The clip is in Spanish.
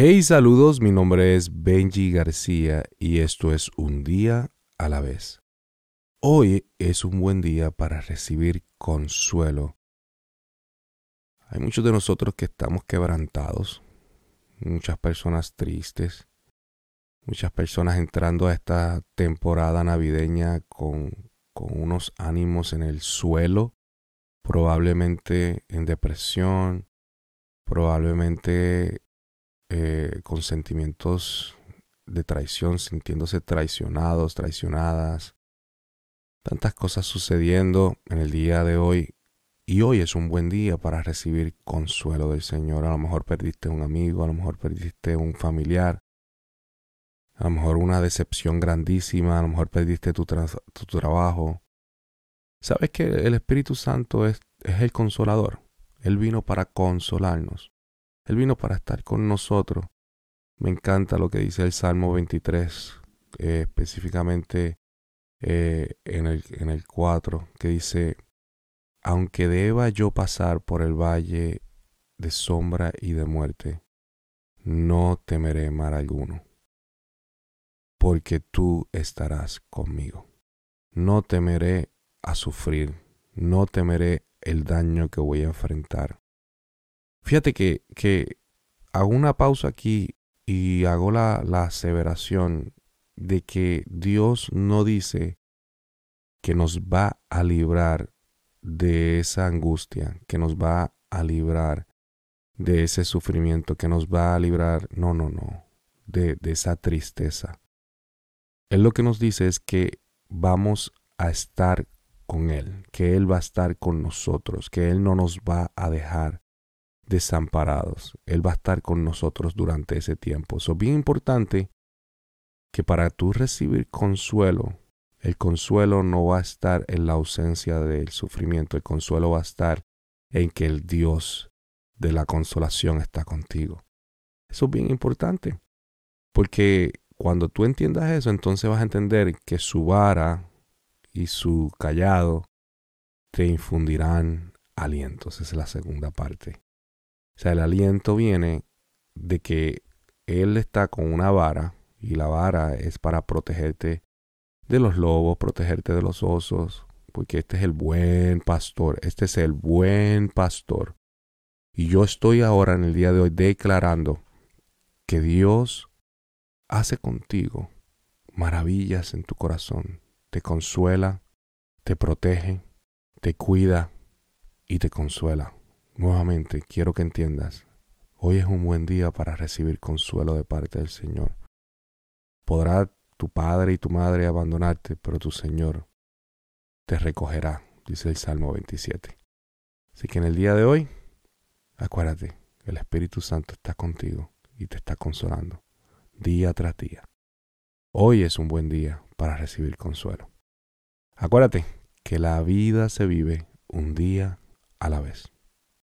Hey, saludos, mi nombre es Benji García y esto es Un día a la vez. Hoy es un buen día para recibir consuelo. Hay muchos de nosotros que estamos quebrantados, muchas personas tristes, muchas personas entrando a esta temporada navideña con, con unos ánimos en el suelo, probablemente en depresión, probablemente eh, con sentimientos de traición, sintiéndose traicionados, traicionadas. Tantas cosas sucediendo en el día de hoy. Y hoy es un buen día para recibir consuelo del Señor. A lo mejor perdiste un amigo, a lo mejor perdiste un familiar, a lo mejor una decepción grandísima, a lo mejor perdiste tu, tu trabajo. Sabes que el Espíritu Santo es, es el consolador. Él vino para consolarnos. Él vino para estar con nosotros. Me encanta lo que dice el Salmo 23, eh, específicamente eh, en, el, en el 4, que dice, aunque deba yo pasar por el valle de sombra y de muerte, no temeré mal alguno, porque tú estarás conmigo. No temeré a sufrir, no temeré el daño que voy a enfrentar, Fíjate que, que hago una pausa aquí y hago la, la aseveración de que Dios no dice que nos va a librar de esa angustia, que nos va a librar de ese sufrimiento, que nos va a librar, no, no, no, de, de esa tristeza. Él lo que nos dice es que vamos a estar con Él, que Él va a estar con nosotros, que Él no nos va a dejar, desamparados. Él va a estar con nosotros durante ese tiempo. Es bien importante que para tú recibir consuelo, el consuelo no va a estar en la ausencia del sufrimiento, el consuelo va a estar en que el Dios de la consolación está contigo. Eso es bien importante, porque cuando tú entiendas eso, entonces vas a entender que su vara y su callado te infundirán alientos. Esa es la segunda parte. O sea, el aliento viene de que Él está con una vara y la vara es para protegerte de los lobos, protegerte de los osos, porque este es el buen pastor, este es el buen pastor. Y yo estoy ahora en el día de hoy declarando que Dios hace contigo maravillas en tu corazón, te consuela, te protege, te cuida y te consuela. Nuevamente quiero que entiendas, hoy es un buen día para recibir consuelo de parte del Señor. Podrá tu padre y tu madre abandonarte, pero tu Señor te recogerá, dice el Salmo 27. Así que en el día de hoy, acuérdate, el Espíritu Santo está contigo y te está consolando día tras día. Hoy es un buen día para recibir consuelo. Acuérdate que la vida se vive un día a la vez.